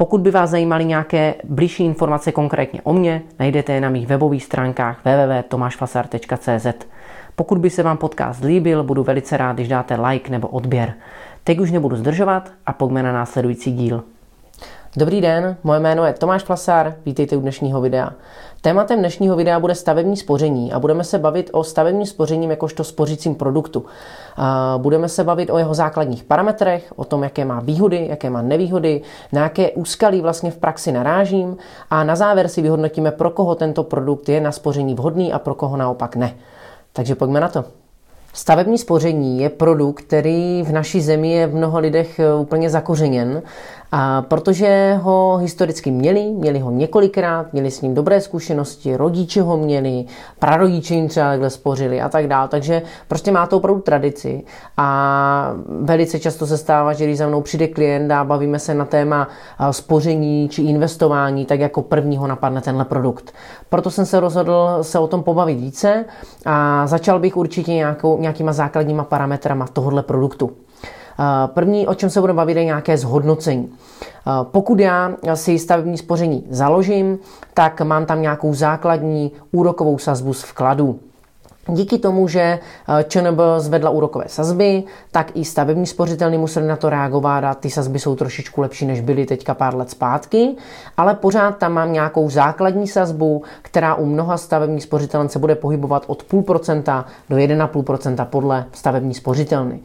Pokud by vás zajímaly nějaké blížší informace konkrétně o mně, najdete je na mých webových stránkách www.tomašfasar.cz. Pokud by se vám podcast líbil, budu velice rád, když dáte like nebo odběr. Teď už nebudu zdržovat a pojďme na následující díl. Dobrý den, moje jméno je Tomáš Flasár, vítejte u dnešního videa. Tématem dnešního videa bude stavební spoření a budeme se bavit o stavebním spoření jakožto spořícím produktu. Budeme se bavit o jeho základních parametrech, o tom, jaké má výhody, jaké má nevýhody, na jaké úskalí vlastně v praxi narážím a na závěr si vyhodnotíme, pro koho tento produkt je na spoření vhodný a pro koho naopak ne. Takže pojďme na to. Stavební spoření je produkt, který v naší zemi je v mnoha lidech eh, úplně zakořeněn, a protože ho historicky měli, měli ho několikrát, měli s ním dobré zkušenosti, rodiče ho měli, prarodiče jim třeba takhle spořili a tak dále, takže prostě má to opravdu tradici a velice často se stává, že když za mnou přijde klient a bavíme se na téma spoření či investování, tak jako prvního napadne tenhle produkt. Proto jsem se rozhodl se o tom pobavit více a začal bych určitě nějakou, nějakýma základníma parametrama tohohle produktu. První, o čem se budeme bavit, je nějaké zhodnocení. Pokud já si stavební spoření založím, tak mám tam nějakou základní úrokovou sazbu z vkladů. Díky tomu, že ČNB zvedla úrokové sazby, tak i stavební spořitelny museli na to reagovat a ty sazby jsou trošičku lepší, než byly teďka pár let zpátky, ale pořád tam mám nějakou základní sazbu, která u mnoha stavebních spořitelen se bude pohybovat od 0,5% do 1,5% podle stavební spořitelny.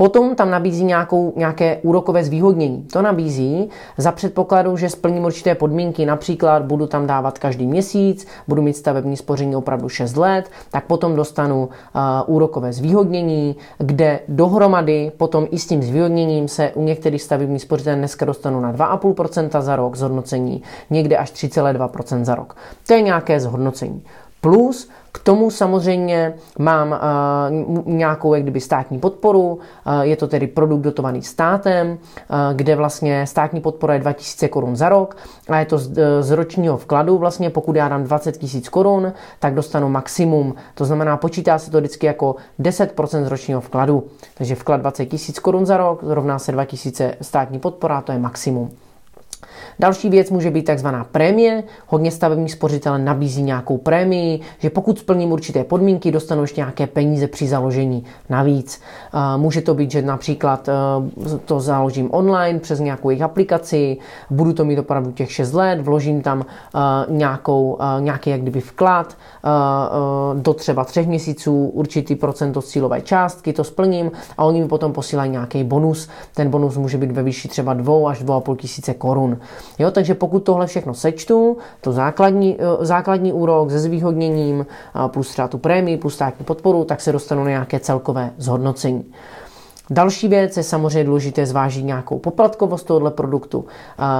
Potom tam nabízí nějakou, nějaké úrokové zvýhodnění. To nabízí za předpokladu, že splním určité podmínky, například budu tam dávat každý měsíc, budu mít stavební spoření opravdu 6 let, tak potom dostanu uh, úrokové zvýhodnění, kde dohromady potom i s tím zvýhodněním se u některých stavebních spořitelů dneska dostanu na 2,5% za rok zhodnocení, někde až 3,2% za rok. To je nějaké zhodnocení. Plus k tomu samozřejmě mám uh, nějakou jak kdyby státní podporu, uh, je to tedy produkt dotovaný státem, uh, kde vlastně státní podpora je 2000 korun za rok a je to z, z ročního vkladu vlastně, pokud já dám 20 000 korun, tak dostanu maximum, to znamená počítá se to vždycky jako 10% z ročního vkladu, takže vklad 20 000 korun za rok rovná se 2000 státní podpora, to je maximum. Další věc může být takzvaná prémie. Hodně stavebních spořitel nabízí nějakou prémii, že pokud splním určité podmínky, dostanu ještě nějaké peníze při založení navíc. Může to být, že například e, to založím online přes nějakou jejich aplikaci, budu to mít opravdu těch 6 let, vložím tam e, nějakou, nějaký jak kdyby vklad do třeba třech měsíců, určitý procent cílové částky, to splním a oni mi potom posílají nějaký bonus. Ten bonus může být ve výši třeba 2 až 2,5 tisíce korun. Jo, takže pokud tohle všechno sečtu, to základní, eh, základní úrok se zvýhodněním plus třeba tu prémii, plus státní podporu, tak se dostanu na nějaké celkové zhodnocení. Další věc je samozřejmě důležité zvážit nějakou poplatkovost tohoto produktu.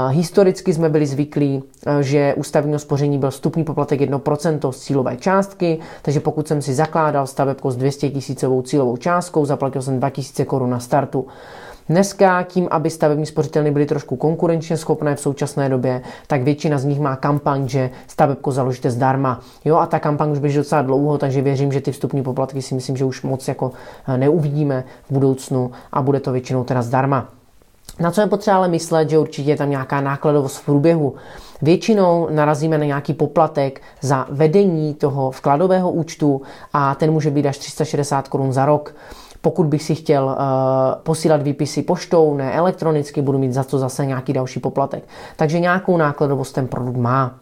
Historicky jsme byli zvyklí, eh, že u stavního spoření byl vstupní poplatek 1% z cílové částky, takže pokud jsem si zakládal stavebko s 200 tisícovou cílovou částkou, zaplatil jsem 2000 korun na startu. Dneska tím, aby stavební spořitelny byly trošku konkurenčně schopné v současné době, tak většina z nich má kampaň, že stavebko založíte zdarma. Jo, a ta kampaň už běží docela dlouho, takže věřím, že ty vstupní poplatky si myslím, že už moc jako eh, neuvidíme v budoucnu a bude to většinou teda zdarma. Na co je potřeba ale myslet, že určitě je tam nějaká nákladovost v průběhu. Většinou narazíme na nějaký poplatek za vedení toho vkladového účtu a ten může být až 360 korun za rok. Pokud bych si chtěl uh, posílat výpisy poštou, ne elektronicky, budu mít za to zase nějaký další poplatek. Takže nějakou nákladovost ten produkt má.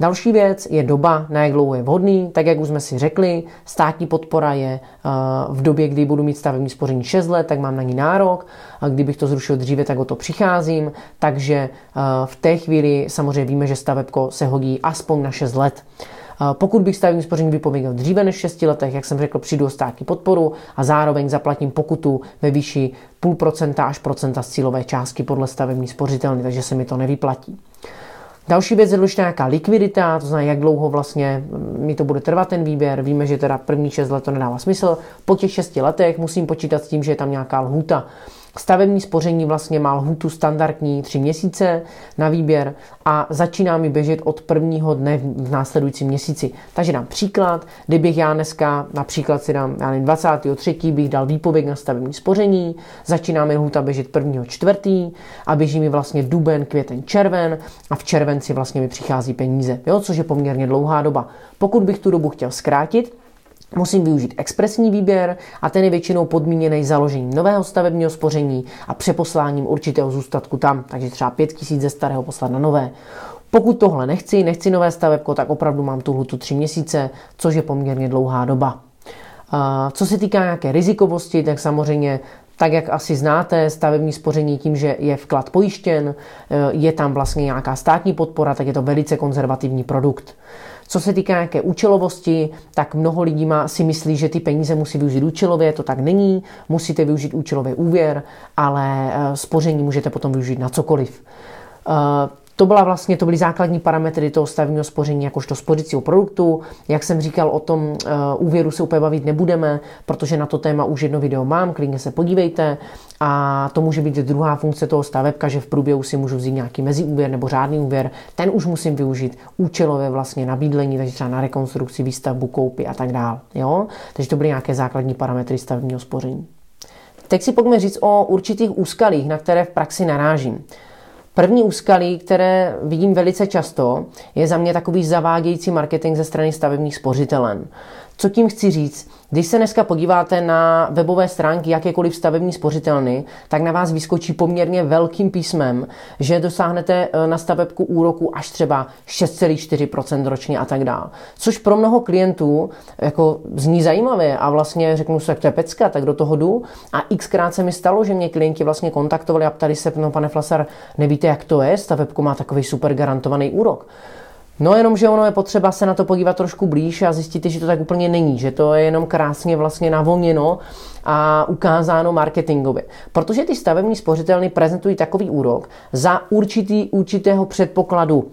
Další věc je doba, na jak dlouho je vhodný. Tak jak už jsme si řekli, státní podpora je uh, v době, kdy budu mít stavební spoření 6 let, tak mám na ní nárok. A kdybych to zrušil dříve, tak o to přicházím. Takže uh, v té chvíli samozřejmě víme, že stavebko se hodí aspoň na 6 let. Pokud bych stavební spoření vypověděl dříve než 6 letech, jak jsem řekl, přijdu o státní podporu a zároveň zaplatím pokutu ve výši půl procenta až procenta z cílové částky podle stavební spořitelny, takže se mi to nevyplatí. Další věc je důležitá nějaká likvidita, to znamená, jak dlouho vlastně mi to bude trvat ten výběr. Víme, že teda první 6 let to nedává smysl. Po těch 6 letech musím počítat s tím, že je tam nějaká lhuta. Stavební spoření vlastně má lhutu standardní tři měsíce na výběr a začíná mi běžet od prvního dne v následujícím měsíci. Takže dám příklad, kdybych já dneska například si dám, já nevím, 23. bych dal výpověď na stavební spoření, začíná mi lhuta běžet prvního čtvrtý a běží mi vlastně duben, květen, červen a v červenci vlastně mi přichází peníze, jo, což je poměrně dlouhá doba. Pokud bych tu dobu chtěl zkrátit, Musím využít expresní výběr a ten je většinou podmíněný založením nového stavebního spoření a přeposláním určitého zůstatku tam, takže třeba 5000 ze starého poslat na nové. Pokud tohle nechci, nechci nové stavebko, tak opravdu mám tu hlutu 3 měsíce, což je poměrně dlouhá doba. Co se týká nějaké rizikovosti, tak samozřejmě tak jak asi znáte, stavební spoření tím, že je vklad pojištěn, je tam vlastně nějaká státní podpora, tak je to velice konzervativní produkt. Co se týká nějaké účelovosti, tak mnoho lidí má, si myslí, že ty peníze musí využít účelově, to tak není, musíte využít účelově úvěr, ale eh, spoření můžete potom využít na cokoliv. To, byla vlastně, to byly základní parametry toho stavního spoření jakožto spořicího produktu. Jak jsem říkal o tom uh, úvěru se úplně bavit nebudeme, protože na to téma už jedno video mám, klidně se podívejte. A to může být druhá funkce toho stavebka, že v průběhu si můžu vzít nějaký meziúvěr nebo řádný úvěr. Ten už musím využít účelově vlastně na bydlení, takže třeba na rekonstrukci, výstavbu, koupy a tak dále. Jo? Takže to byly nějaké základní parametry stavního spoření. Teď si pojďme říct o určitých úskalích, na které v praxi narážím. První úskalí, které vidím velice často, je za mě takový zavádějící marketing ze strany stavebních spořitelen. Co tím chci říct? Když se dneska podíváte na webové stránky jakékoliv stavební spořitelny, tak na vás vyskočí poměrně velkým písmem, že dosáhnete eh, na stavebku úroku až třeba 6,4% ročně a tak dále. Což pro mnoho klientů jako zní zajímavě a vlastně řeknu jak to je pecka, tak do toho jdu. A xkrát se mi stalo, že mě klienti vlastně kontaktovali a ptali se, no pane Flasar, nevíte, jak to je, stavebko má takový super garantovaný úrok. No jenom, že ono je potřeba se na to podívat trošku blíž a zjistit, že to tak úplně není, že to je jenom krásně vlastně navoněno a ukázáno marketingově. Protože ty stavební spořitelny prezentují takový úrok za určitý, určitého předpokladu.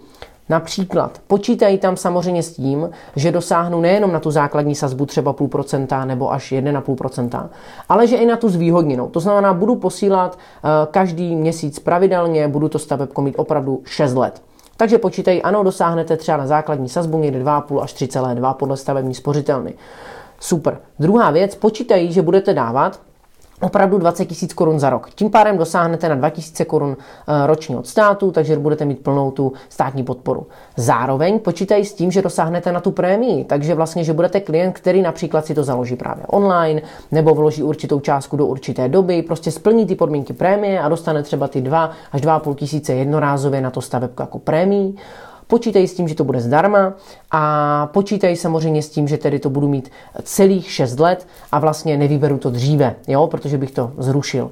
Například počítají tam samozřejmě s tím, že dosáhnu nejenom na tu základní sazbu třeba půl procenta nebo až 1,5%, ale že i na tu zvýhodněnou. To znamená, budu posílat eh, každý měsíc pravidelně, budu to stavebko mít opravdu 6 let. Takže počítají, ano, dosáhnete třeba na základní sazbu někde 2,5 až 3,2 podle stavební spořitelny. Super. Druhá věc, počítají, že budete dávat opravdu 20 tisíc korun za rok. Tím pádem dosáhnete na 2 tisíce korun eh, ročně od státu, takže budete mít plnou tu státní podporu. Zároveň počítají s tím, že dosáhnete na tu prémii, takže vlastně, že budete klient, který například si to založí právě online, nebo vloží určitou částku do určité doby, prostě splní ty podmínky prémie a dostane třeba ty 2 až 2,5 tisíce jednorázově na to stavebku jako prémii. Počítají s tím, že to bude zdarma a počítají samozřejmě s tím, že tedy to budu mít celých 6 let a vlastně nevyberu to dříve, jo, protože bych to zrušil.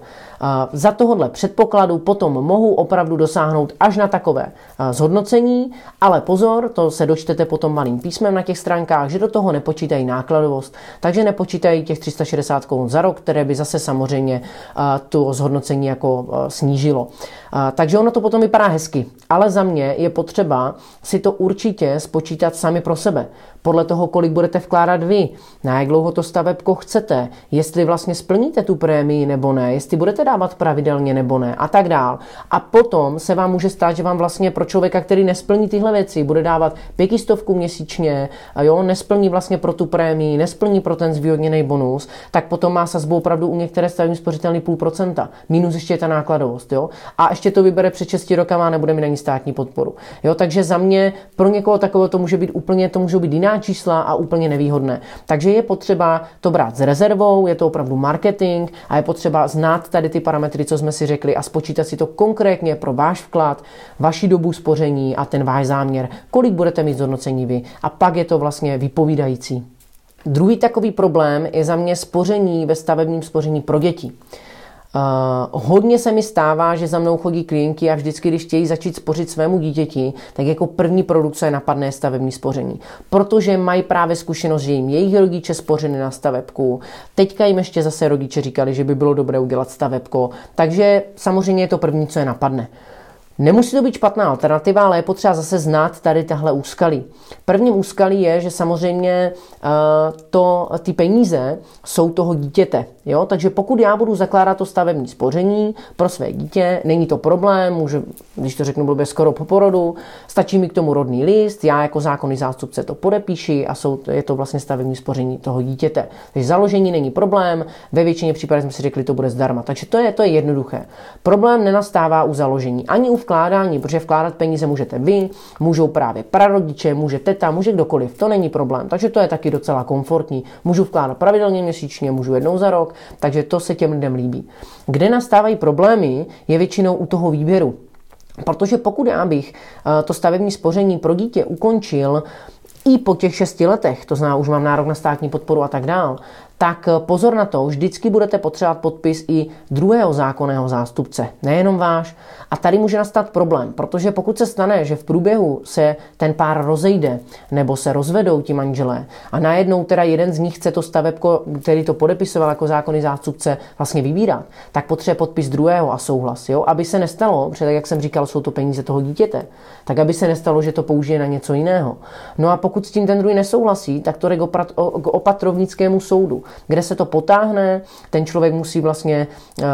Za tohohle předpokladu potom mohu opravdu dosáhnout až na takové zhodnocení, ale pozor, to se dočtete potom malým písmem na těch stránkách, že do toho nepočítají nákladovost, takže nepočítají těch 360 korun za rok, které by zase samozřejmě to zhodnocení jako snížilo. Takže ono to potom vypadá hezky, ale za mě je potřeba si to určitě spočítat sami pro sebe. Podle toho, kolik budete vkládat vy, na jak dlouho to stavebko chcete, jestli vlastně splníte tu prémii nebo ne, jestli budete dávat pravidelně nebo ne a tak dál. A potom se vám může stát, že vám vlastně pro člověka, který nesplní tyhle věci, bude dávat pětistovku měsíčně, a jo, nesplní vlastně pro tu prémii, nesplní pro ten zvýhodněný bonus, tak potom má sazbu opravdu u některé stavební spořitelný půl procenta. Minus ještě je ta nákladovost, jo. A ještě to vybere před 6 rokama a nebude mít ani státní podporu. Jo, takže za mě pro někoho takového to může být úplně, to může být jiná čísla a úplně nevýhodné. Takže je potřeba to brát s rezervou, je to opravdu marketing a je potřeba znát tady ty parametry, co jsme si řekli a spočítat si to konkrétně pro váš vklad, vaši dobu spoření a ten váš záměr, kolik budete mít zhodnocení vy a pak je to vlastně vypovídající. Druhý takový problém je za mě spoření ve stavebním spoření pro děti. Uh, hodně se mi stává, že za mnou chodí klienti a vždycky, když chtějí začít spořit svému dítěti, tak jako první je napadne, stavební spoření. Protože mají právě zkušenost, že jim jejich rodiče spořili na stavebku. Teďka jim ještě zase rodiče říkali, že by bylo dobré udělat stavebko. Takže samozřejmě je to první, co je napadne. Nemusí to být špatná alternativa, ale je potřeba zase znát tady tahle úskalí. Prvním úskalí je, že samozřejmě uh, to, ty peníze jsou toho dítěte. Jo? Takže pokud já budu zakládat to stavební spoření pro své dítě, není to problém, může, když to řeknu blbě, skoro po porodu, stačí mi k tomu rodný list, já jako zákonný zástupce to podepíši a jsou, je to vlastně stavební spoření toho dítěte. Takže založení není problém, ve většině případů jsme si řekli, to bude zdarma. Takže to je, to je jednoduché. Problém nenastává u založení ani u vkládání, protože vkládat peníze můžete vy, můžou právě prarodiče, může teta, může kdokoliv, to není problém. Takže to je taky docela komfortní. Můžu vkládat pravidelně měsíčně, můžu jednou za rok, takže to se těm lidem líbí. Kde nastávají problémy, je většinou u toho výběru. Protože pokud já bych eh, to stavební spoření pro dítě ukončil i po těch šesti letech, to znamená, už mám nárok na státní podporu a tak dál, tak pozor na to, vždycky budete potřebovat podpis i druhého zákonného zástupce, nejenom váš. A tady může nastat problém, protože pokud se stane, že v průběhu se ten pár rozejde nebo se rozvedou ti manželé a najednou teda jeden z nich chce to stavebko, který to podepisoval jako zákonný zástupce, vlastně vybírat, tak potřebuje podpis druhého a souhlas. Jo? Aby se nestalo, protože tak jak jsem říkal, jsou to peníze toho dítěte, tak aby se nestalo, že to použije na něco jiného. No a pokud s tím ten druhý nesouhlasí, tak to jde k opatrovnickému soudu kde se to potáhne, ten člověk musí vlastně uh,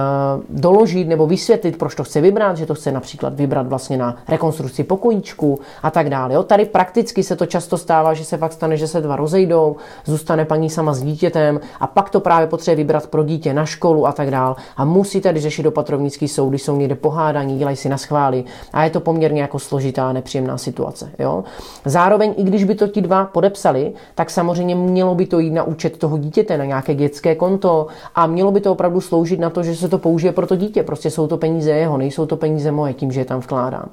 doložit nebo vysvětlit, proč to chce vybrat, že to chce například vybrat vlastně na rekonstrukci pokojíčku a tak dále. Jo? Tady prakticky se to často stává, že se fakt stane, že se dva rozejdou, zůstane paní sama s dítětem a pak to právě potřebuje vybrat pro dítě na školu a tak dále. A musí tady řešit opatrovnický soud, když jsou někde pohádaní, dělají si na schvály a je to poměrně jako složitá nepříjemná situace. Jo? Zároveň, i když by to ti dva podepsali, tak samozřejmě mělo by to jít na účet toho dítěte, na nějaké dětské konto a mělo by to opravdu sloužit na to, že se to použije pro to dítě. Prostě jsou to peníze jeho, nejsou to peníze moje, tím, že je tam vkládám.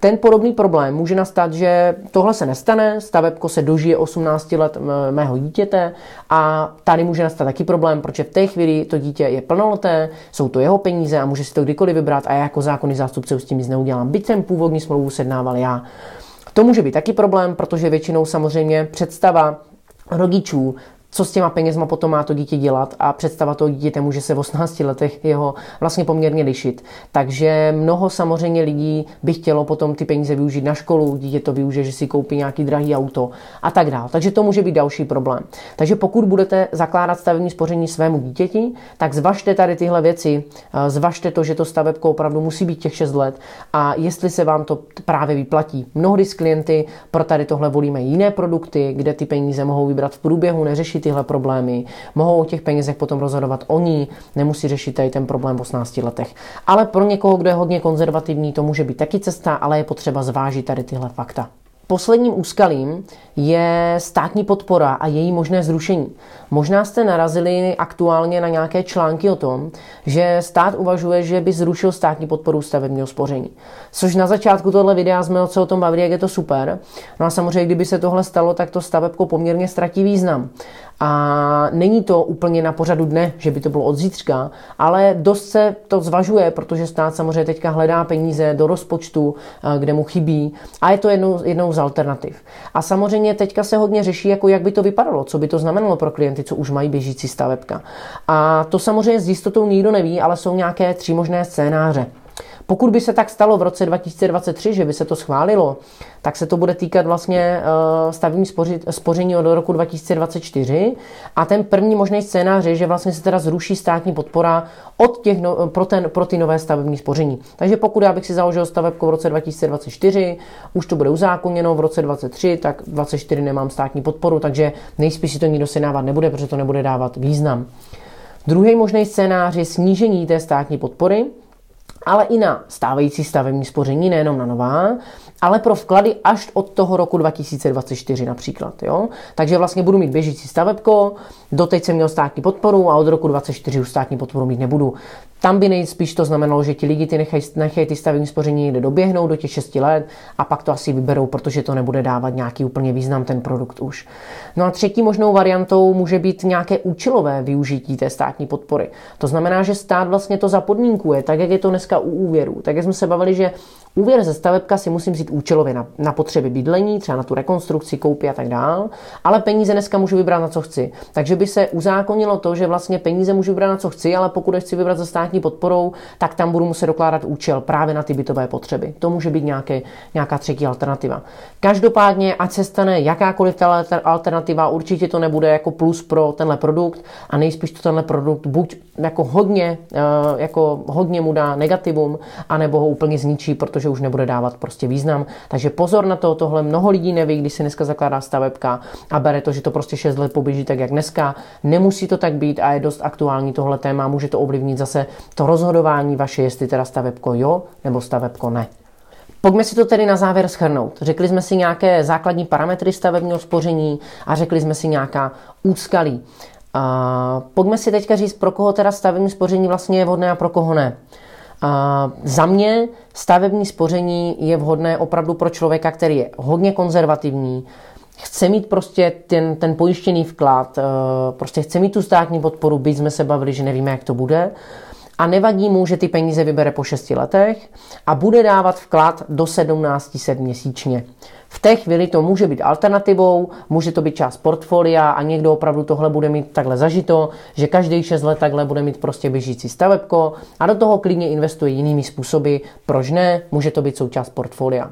Ten podobný problém může nastat, že tohle se nestane, stavebko se dožije 18 let mého dítěte a tady může nastat taky problém, protože v té chvíli to dítě je plnoleté, jsou to jeho peníze a může si to kdykoliv vybrat a já jako zákonný zástupce s tím nic neudělám. Byť jsem původní smlouvu sednával já. To může být taky problém, protože většinou samozřejmě představa rodičů co s těma penězma potom má to dítě dělat a představa toho dítěte může se v 18 letech jeho vlastně poměrně lišit. Takže mnoho samozřejmě lidí by chtělo potom ty peníze využít na školu, dítě to využije, že si koupí nějaký drahý auto a tak dále. Takže to může být další problém. Takže pokud budete zakládat stavební spoření svému dítěti, tak zvažte tady tyhle věci, eh, zvažte to, že to stavebko opravdu musí být těch 6 let a jestli se vám to právě vyplatí. Mnohdy s klienty pro tady tohle volíme jiné produkty, kde ty peníze mohou vybrat v průběhu, neřešit tyhle problémy, mohou o těch penězech potom rozhodovat oni, nemusí řešit tady ten problém v 18 letech. Ale pro někoho, kdo je hodně konzervativní, to může být taky cesta, ale je potřeba zvážit tady tyhle fakta. Posledním úskalím je státní podpora a její možné zrušení. Možná jste narazili aktuálně na nějaké články o tom, že stát uvažuje, že by zrušil státní podporu stavebního spoření. Což na začátku tohle videa jsme se o tom bavili, jak je to super. No a samozřejmě, kdyby se tohle stalo, tak to stavebko poměrně ztratí význam. A není to úplně na pořadu dne, že by to bylo od zítřka, ale dost se to zvažuje, protože stát samozřejmě teďka hledá peníze do rozpočtu, eh, kde mu chybí a je to jednou, jednou z alternativ. A samozřejmě teďka se hodně řeší, jako jak by to vypadalo, co by to znamenalo pro klienty, co už mají běžící stavebka. A to samozřejmě s jistotou nikdo neví, ale jsou nějaké tři možné scénáře. Pokud by se tak stalo v roce 2023, že by se to schválilo, tak se to bude týkat vlastně eh, stavní spoření od roku 2024 a ten první možný scénář je, že vlastně se teda zruší státní podpora od těch no, pro, ten, pro ty nové stavební spoření. Takže pokud já bych si založil stavebku v roce 2024, už to bude uzákoněno v roce 2023, tak 2024 nemám státní podporu, takže nejspíš si to nikdo si dávat nebude, protože to nebude dávat význam. Druhý možný scénář je snížení té státní podpory, ale i na stávající stavební spoření, nejenom na nová, ale pro vklady až od toho roku 2024 například. Jo? Takže vlastně budu mít běžící stavebko, doteď jsem měl státní podporu a od roku 2024 už státní podporu mít nebudu. Tam by nejspíš to znamenalo, že ti lidi ty nechají, nechají ty stavební spoření někde doběhnout do těch 6 let a pak to asi vyberou, protože to nebude dávat nějaký úplně význam ten produkt už. No a třetí možnou variantou může být nějaké účelové využití té státní podpory. To znamená, že stát vlastně to zapodmínkuje, tak jak je to dneska dneska u úvěru, tak jsme se bavili, že Úvěr ze stavebka si musím vzít účelově na, na potřeby bydlení, třeba na tu rekonstrukci, koupy a tak dál, ale peníze dneska můžu vybrat na co chci. Takže by se uzákonilo to, že vlastně peníze můžu vybrat na co chci, ale pokud je chci vybrat za státní podporou, tak tam budu muset dokládat účel právě na ty bytové potřeby. To může být nějaké, nějaká třetí alternativa. Každopádně, ať se stane jakákoliv ta alternativa, určitě to nebude jako plus pro tenhle produkt a nejspíš to tenhle produkt buď jako hodně, eh, jako hodně mu dá negativum, anebo ho úplně zničí, protože že už nebude dávat prostě význam. Takže pozor na to, tohle mnoho lidí neví, když si dneska zakládá stavebka a bere to, že to prostě 6 let poběží tak, jak dneska. Nemusí to tak být a je dost aktuální tohle téma, může to ovlivnit zase to rozhodování vaše, jestli teda stavebko jo nebo stavebko ne. Pojďme si to tedy na závěr schrnout. Řekli jsme si nějaké základní parametry stavebního spoření a řekli jsme si nějaká úskalí. A pojďme si teďka říct, pro koho teda stavební spoření vlastně je vhodné a pro koho ne. A za mě stavební spoření je vhodné opravdu pro člověka, který je hodně konzervativní, chce mít prostě ten, ten pojištěný vklad, eh, prostě chce mít tu státní podporu, byť jsme se bavili, že nevíme, jak to bude, a nevadí mu, že ty peníze vybere po 6 letech a bude dávat vklad do 17 set měsíčně. V té chvíli to může být alternativou, může to být část portfolia a někdo opravdu tohle bude mít takhle zažito, že každý 6 let takhle bude mít prostě běžící stavebko a do toho klidně investuje jinými způsoby. Proč ne? Může to být součást portfolia.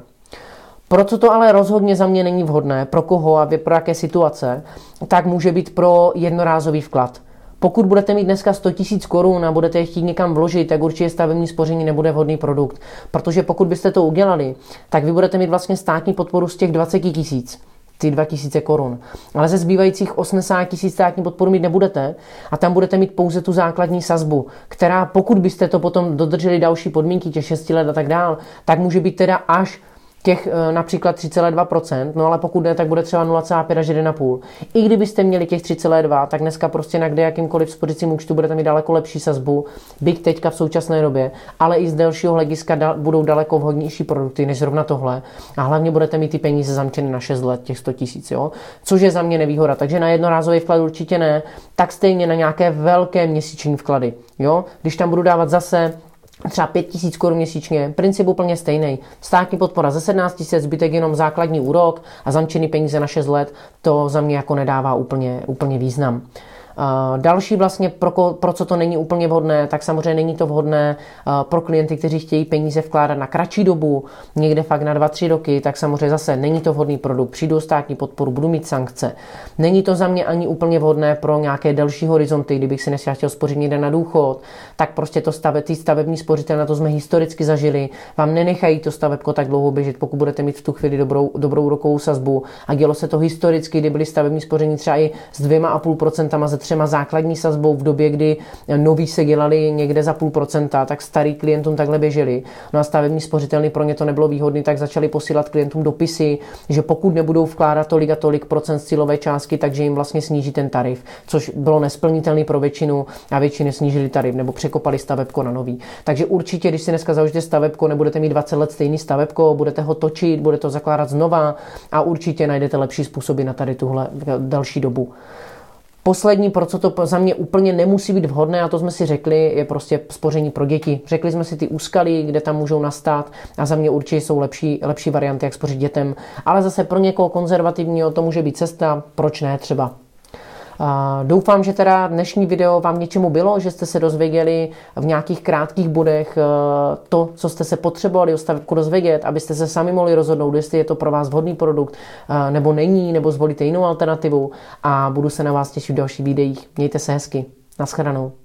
Proto to ale rozhodně za mě není vhodné, pro koho a pro jaké situace, tak může být pro jednorázový vklad. Pokud budete mít dneska 100 000 korun a budete je chtít někam vložit, tak určitě stavební spoření nebude vhodný produkt. Protože pokud byste to udělali, tak vy budete mít vlastně státní podporu z těch 20 tisíc ty 2000 korun. Ale ze zbývajících 80 tisíc státní podporu mít nebudete a tam budete mít pouze tu základní sazbu, která pokud byste to potom dodrželi další podmínky, těch 6 let a tak dál, tak může být teda až těch eh, například 3,2%, no ale pokud ne, tak bude třeba 0,5 až 1,5. I kdybyste měli těch 3,2, tak dneska prostě na kde jakýmkoliv spořicím účtu budete mít daleko lepší sazbu, byť teďka v současné době, ale i z delšího hlediska budou daleko vhodnější produkty než zrovna tohle. A hlavně budete mít ty peníze zamčeny na 6 let, těch 100 tisíc, jo? což je za mě nevýhoda. Takže na jednorázový vklad určitě ne, tak stejně na nějaké velké měsíční vklady. Jo? Když tam budu dávat zase třeba 5 tisíc korun měsíčně, princip úplně stejný. Státní podpora ze 17 tisíc, zbytek jenom základní úrok a zamčený peníze na 6 let, to za mě jako nedává úplně, úplně význam. Další vlastně, pro, ko, pro co to není úplně vhodné, tak samozřejmě není to vhodné pro klienty, kteří chtějí peníze vkládat na kratší dobu, někde fakt na 2-3 roky, tak samozřejmě zase není to vhodný produkt, přijdu státní podporu, budu mít sankce. Není to za mě ani úplně vhodné pro nějaké delší horizonty, kdybych si dneska chtěl spořit někde na důchod, tak prostě to stave, ty stavební spořitel, na to jsme historicky zažili, vám nenechají to stavebko tak dlouho běžet, pokud budete mít v tu chvíli dobrou, dobrou rokovou sazbu. A dělo se to historicky, kdy byly stavební spoření třeba i s 2,5% ze třema základní sazbou v době, kdy noví se dělali někde za půl procenta, tak starý klientům takhle běželi. No a stavební spořitelny pro ně to nebylo výhodné, tak začali posílat klientům dopisy, že pokud nebudou vkládat tolik a tolik procent cílové částky, takže jim vlastně sníží ten tarif, což bylo nesplnitelný pro většinu a většiny snížili tarif nebo překopali stavebko na nový. Takže určitě, když si dneska založíte stavebko, nebudete mít 20 let stejný stavebko, budete ho točit, budete to zakládat znova a určitě najdete lepší způsoby na tady tuhle další dobu. Poslední, pro co to za mě úplně nemusí být vhodné, a to jsme si řekli, je prostě spoření pro děti. Řekli jsme si ty úskalí, kde tam můžou nastat a za mě určitě jsou lepší, lepší varianty, jak spořit dětem. Ale zase pro někoho konzervativního to může být cesta, proč ne třeba Doufám, že teda dnešní video vám něčemu bylo, že jste se dozvěděli v nějakých krátkých bodech eh, to, co jste se potřebovali o stavebku dozvědět, abyste se sami mohli rozhodnout, jestli je to pro vás vhodný produkt eh, nebo není, nebo zvolíte jinou alternativu a budu se na vás těšit v dalších videích. Mějte se hezky. Naschledanou.